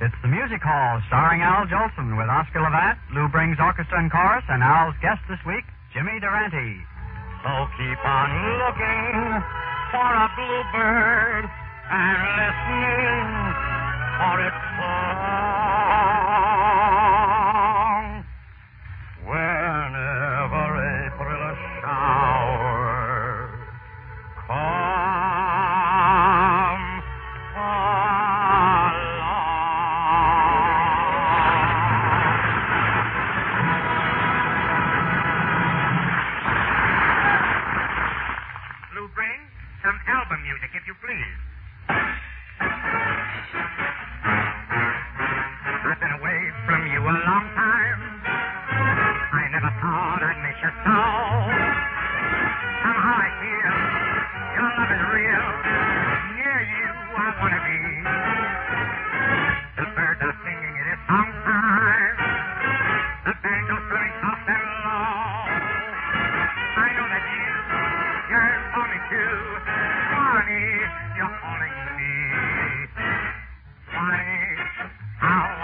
It's the Music Hall starring Al Jolson with Oscar Levant, Lou Bring's Orchestra and Chorus, and Al's guest this week, Jimmy Durante. So keep on looking for a bluebird and listening for its song.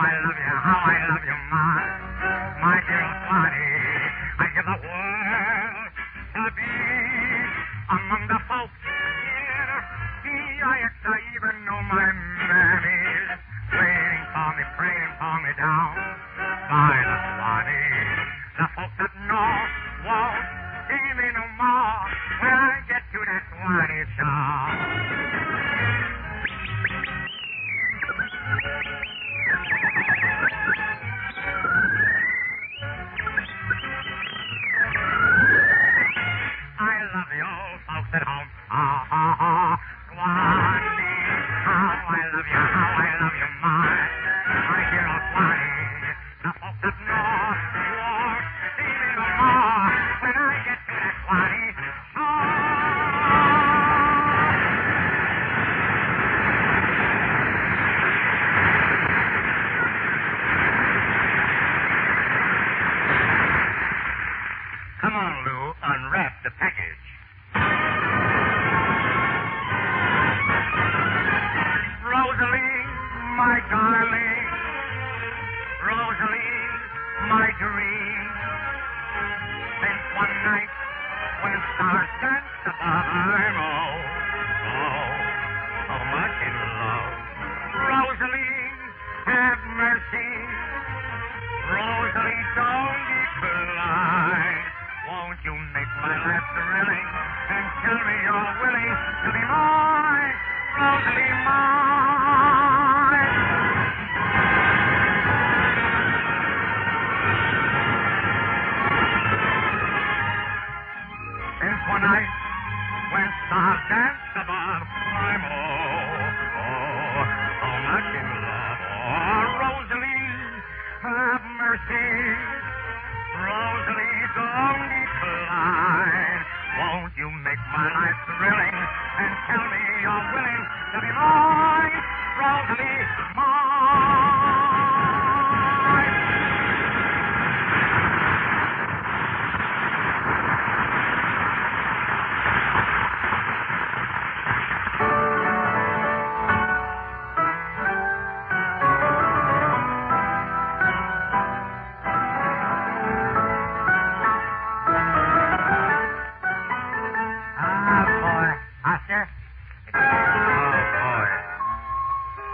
I love you, how I love you, my,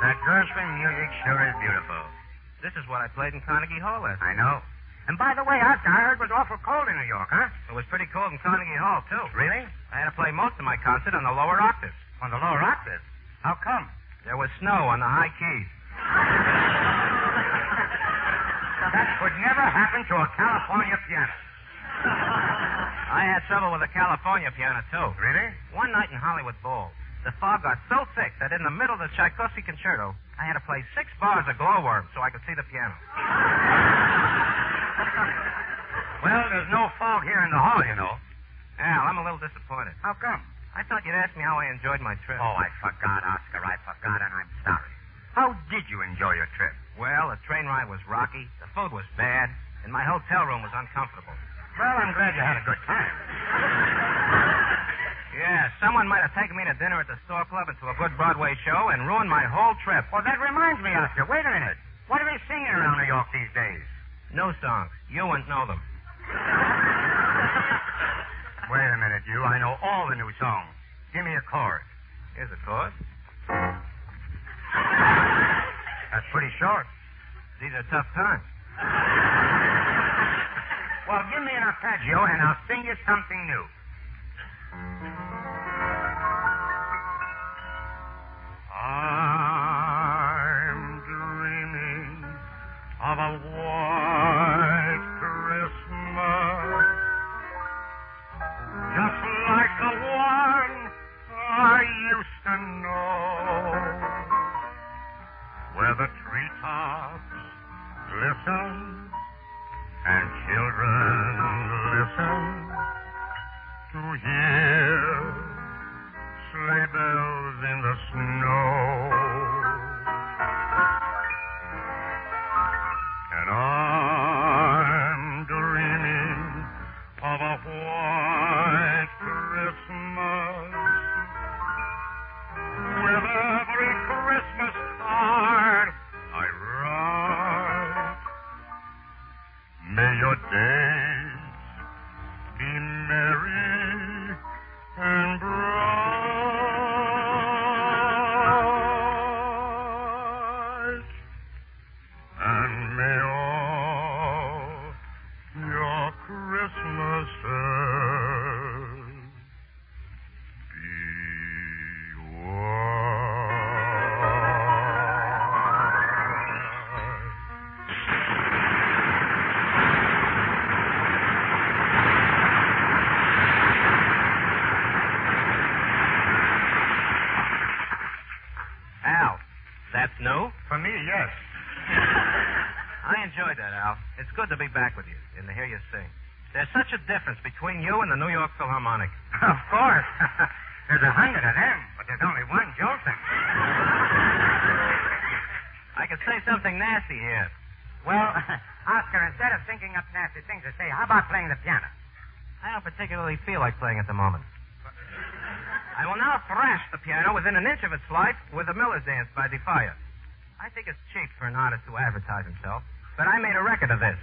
That Gershwin music sure is beautiful. This is what I played in Carnegie Hall last I know. And by the way, Oscar, I heard it was awful cold in New York, huh? It was pretty cold in Carnegie Hall, too. Really? I had to play most of my concert on the lower octaves. On the lower octave? How come? There was snow on the high keys. That could never happen to a California pianist. I had trouble with a California piano, too. Really? One night in Hollywood Bowl, The fog got so thick that in the middle of the Tchaikovsky concerto, I had to play six bars of glowworm so I could see the piano. Well, there's no fog here in the hall, you know. Al, I'm a little disappointed. How come? I thought you'd ask me how I enjoyed my trip. Oh, I forgot, Oscar. I forgot, and I'm sorry. How did you enjoy your trip? Well, the train ride was rocky, the food was bad, and my hotel room was uncomfortable. Well, I'm glad you had a good time. Someone might have taken me to dinner at the Stork Club and to a good Broadway show and ruined my whole trip. Well, that reminds me, Oscar. Wait a minute. What are they singing around New York these days? New songs. You wouldn't know them. Wait a minute, you. I know all the new songs. Give me a chord. Here's a chord. That's pretty short. These are tough times. Well, give me an arpeggio, and I'll sing you something new. A white Christmas, just like the one I used to know, where the treetops glisten and children listen to hear sleigh bells in the snow. And I'm dreaming of a white Christmas with every Christmas card I write. May your days Al. It's good to be back with you and to hear you sing. There's such a difference between you and the New York Philharmonic. Of course. there's a hundred of them, but there's only one Jolson. I could say something nasty here. Well, Oscar, instead of thinking up nasty things to say, how about playing the piano? I don't particularly feel like playing at the moment. I will now thrash the piano within an inch of its life with the Miller's Dance by de Falla. I think it's cheap for an artist to advertise himself, but I made a record of this.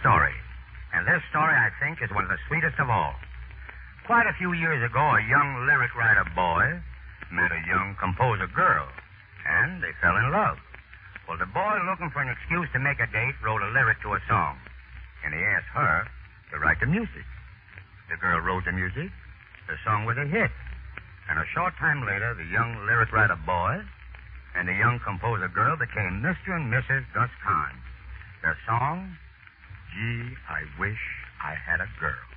Story. And this story, I think, is one of the sweetest of all. Quite a few years ago, a young lyric writer boy met a young composer girl, and they fell in love. Well, the boy, looking for an excuse to make a date, wrote a lyric to a song, and he asked her to write the music. The girl wrote the music. The song was a hit. And a short time later, the young lyric writer boy and the young composer girl became Mr. and Mrs. Gus Kahn. Their song, Gee, I Wish I Had a Girl.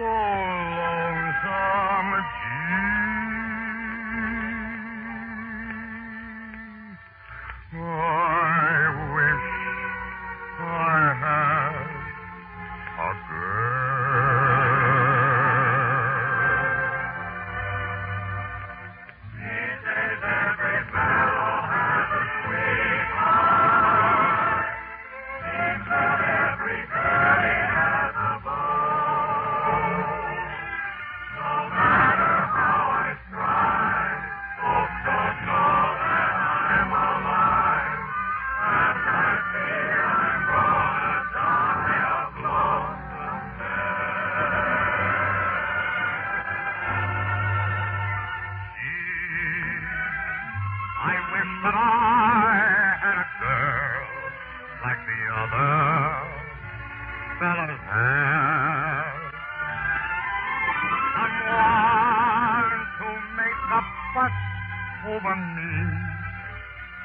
So Someone to make a fuss over me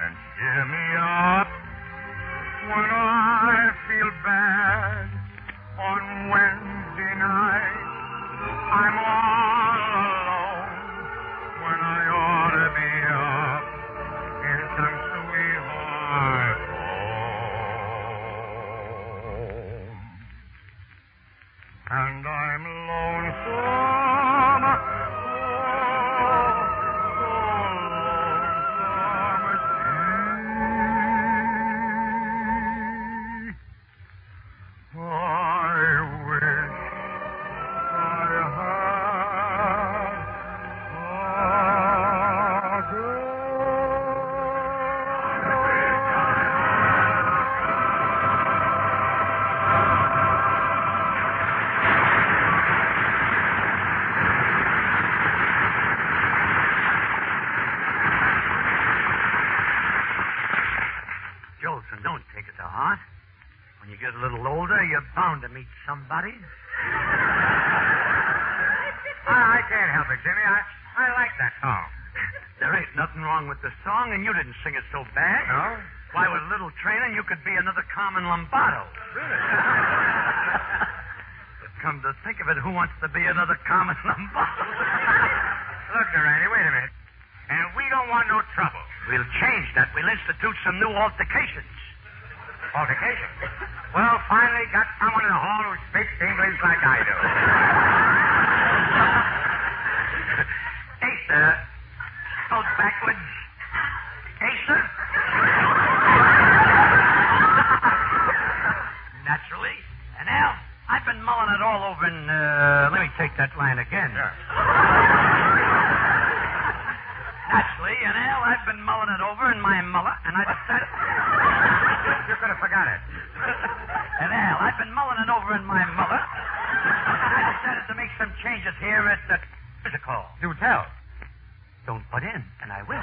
and cheer me up somebody. I, I can't help it, Jimmy. I, I like that song. There ain't nothing wrong with the song, and you didn't sing it so bad. No? Why, with a little training, you could be another Carmen Lombardo. Really? But come to think of it, who wants to be another Carmen Lombardo? Look, Durante, wait a minute. And we don't want no trouble. we'll change that. We'll institute some new altercations. Altercations? Well, finally got someone in the hall I do. Asa. Goes backwards. Asa. Naturally. And Al, I've been mulling it all over in, uh, let me take that line again. Naturally, and Al, I've been mulling it over in my mullet, and I decided. You could have forgot it. And Al, I've been mulling it over in my mullet, and I decided to make some changes here at the musical. Do tell. Don't butt in, and I will.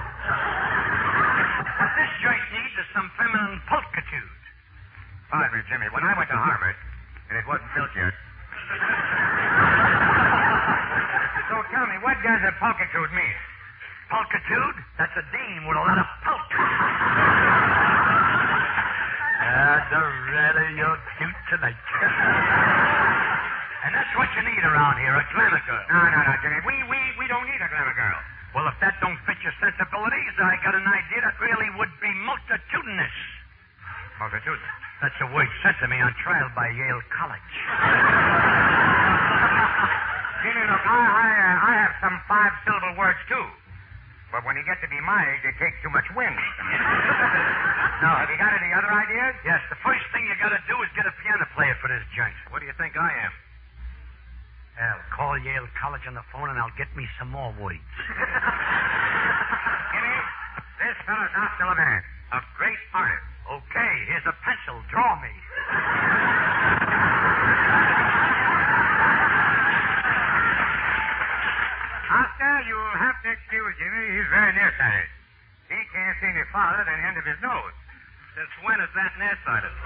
what this joint needs is some feminine pulchritude. Pardon me, Jimmy. When I went to Harvard, and it wasn't built yet. so tell me, what does a pulchitude mean? Pulchitude? That's a dame with a lot of pulch. Doretta, you're cute tonight. and that's what you need around here, a glamour girl. No, no, no, Jimmy. We, we, we don't need a glamour girl. Well, if that don't fit your sensibilities, I got an idea that really would be multitudinous. Multitudinous? That's a word sent to me on trial by Yale College. Jimmy, look, I, I, uh, I have some five-syllable words, too. But when you get to be my age, they take too much wind. now, have you got any other ideas? Yes, the first thing you gotta do is get a piano player for this joint. What do you think I am? I'll call Yale College on the phone and I'll get me some more words. Jimmy, this fellow's not still a man. A great artist. Okay, here's a pencil. Draw me. have to excuse Jimmy. He's very nearsighted. He can't see any farther than the end of his nose. Since when is that nearsighted?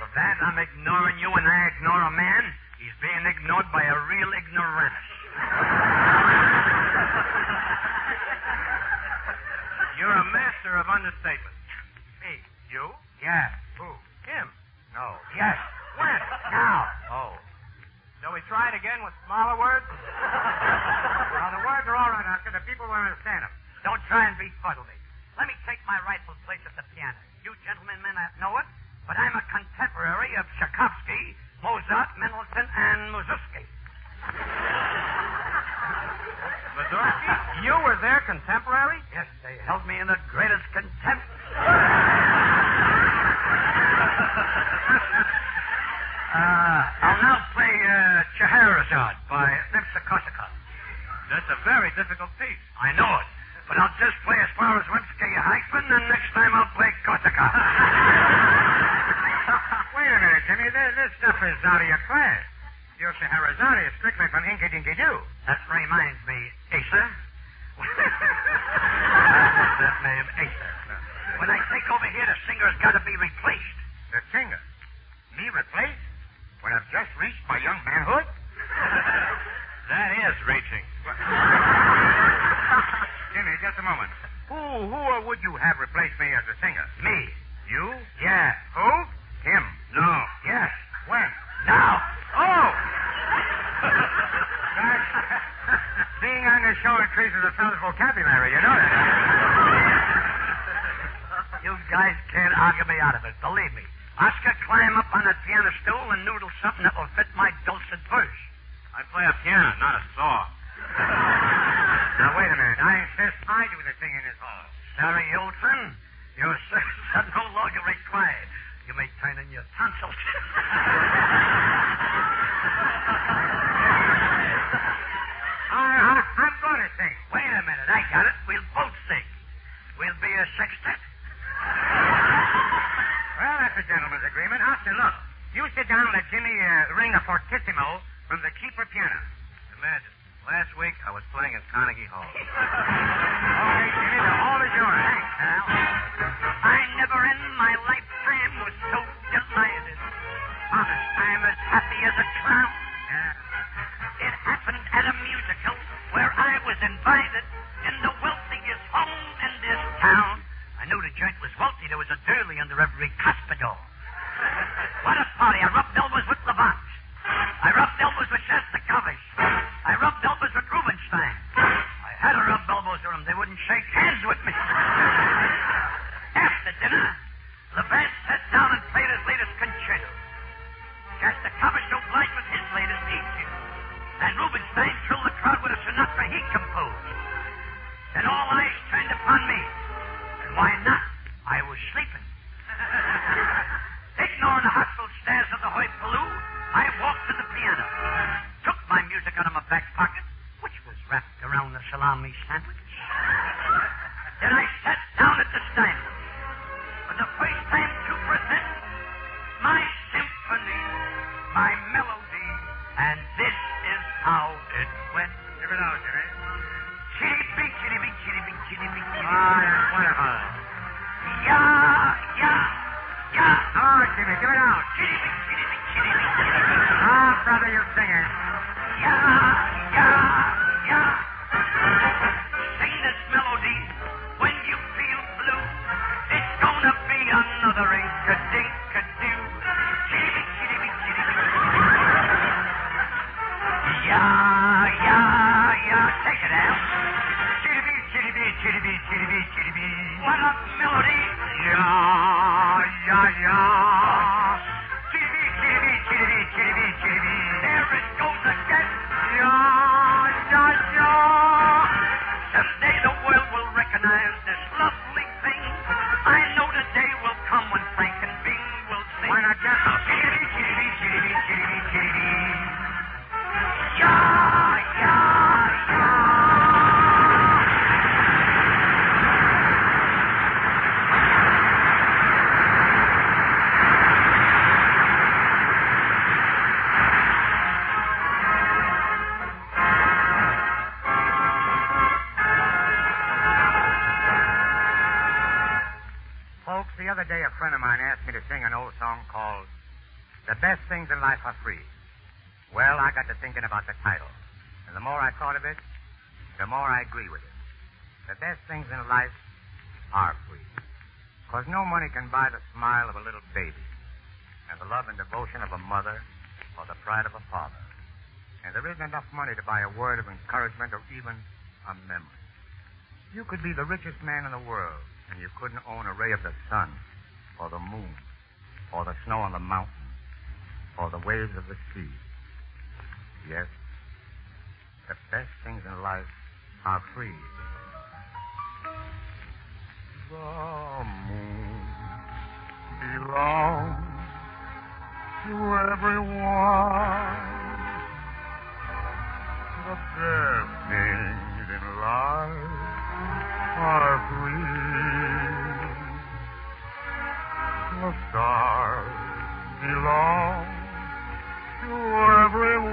With that, I'm ignoring you and I ignore a man. He's being ignored by a real ignoramus. You're a master of understatement. Me? You? Yeah. Who? Him? No. Yes. When? Now. Oh. Shall we try it again with smaller words? Well, the words are all right, Oscar. The people will understand. Don't try and befuddle me. Let me take my rightful place at the piano. You gentlemen may not know it, but I'm a contemporary of Tchaikovsky, Mozart, Mendelssohn, and Mussorgsky. Mussorgsky? You were their contemporary? Yes, they held me in the greatest contempt. uh, I'll now play uh, Scheherazade by. That's a very difficult piece. I know it, but I'll just play as far as Rimsky hyphen, and next time I'll play Korsakov. Wait a minute, Jimmy. This, this stuff is out of your class. Your Scheherazade is strictly from Inka Dinka Doo. that reminds me, Asa. that name, Asa. When I take over here, the singer's got to be replaced. The singer. Me replaced? When I've just reached my young manhood? That is reaching. Jimmy, just a moment. Who, who uh, would you have replaced me as a singer? Me. You? Yeah. Who? Him. No. Yes. When? Now. Oh! Gosh. Being on the show increases a fellow's vocabulary, you know that. You guys can't argue me out of it. Believe me. Oscar, climb up on that piano stool and noodle something that will fit my dulcet verse. I play a piano, not a saw. Now, wait a minute. I insist I do the thing in this hall. Sorry, Olson. Your services are no longer required. You may turn in your tonsils. I, I'm going to sing. Wait a minute. I got it. We'll both sing. We'll be a sextet. Well, that's a gentleman's agreement. Oscar, look. You sit down and let Jimmy uh, ring a fortissimo from the keeper piano. Imagine. Last week I was playing at Carnegie Hall. Okay, Jimmy, the hall is yours. Thanks, Al. I never in my lifetime was so delighted. Honest, I'm as happy as a clown. It happened at a musical where I was invited in the wealthiest home in this town. I knew the joint was wealthy. There was a dirly under every cuspidor. What a party. I rubbed elbows Things in Life Are Free. Well, I got to thinking about the title. And the more I thought of it, the more I agree with it. The best things in life are free. Because no money can buy the smile of a little baby, and the love and devotion of a mother, or the pride of a father. And there isn't enough money to buy a word of encouragement or even a memory. You could be the richest man in the world, and you couldn't own a ray of the sun, or the moon, or the snow on the mountain, or the waves of the sea. Yes, the best things in life are free. The moon belongs to everyone. The best things in life are free. The stars belong to everyone.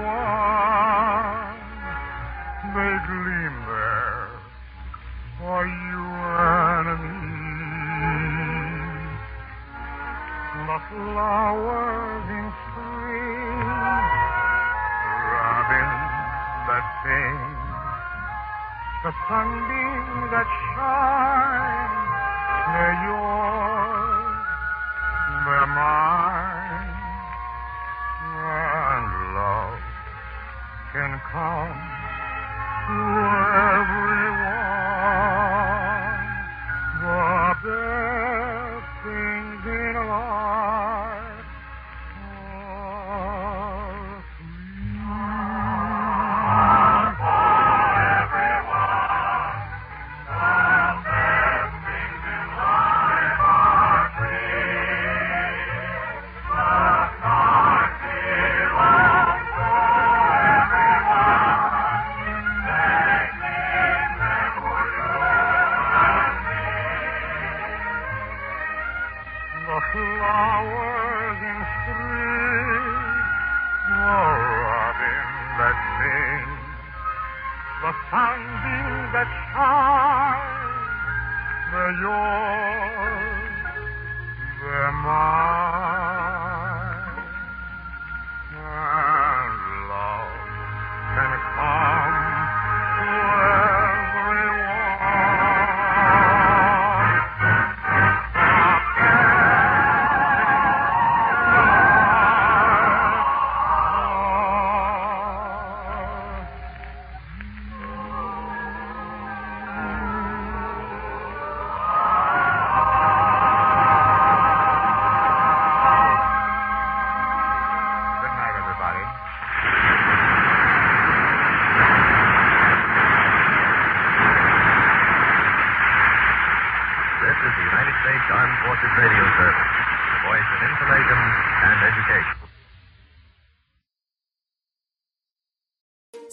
They gleam there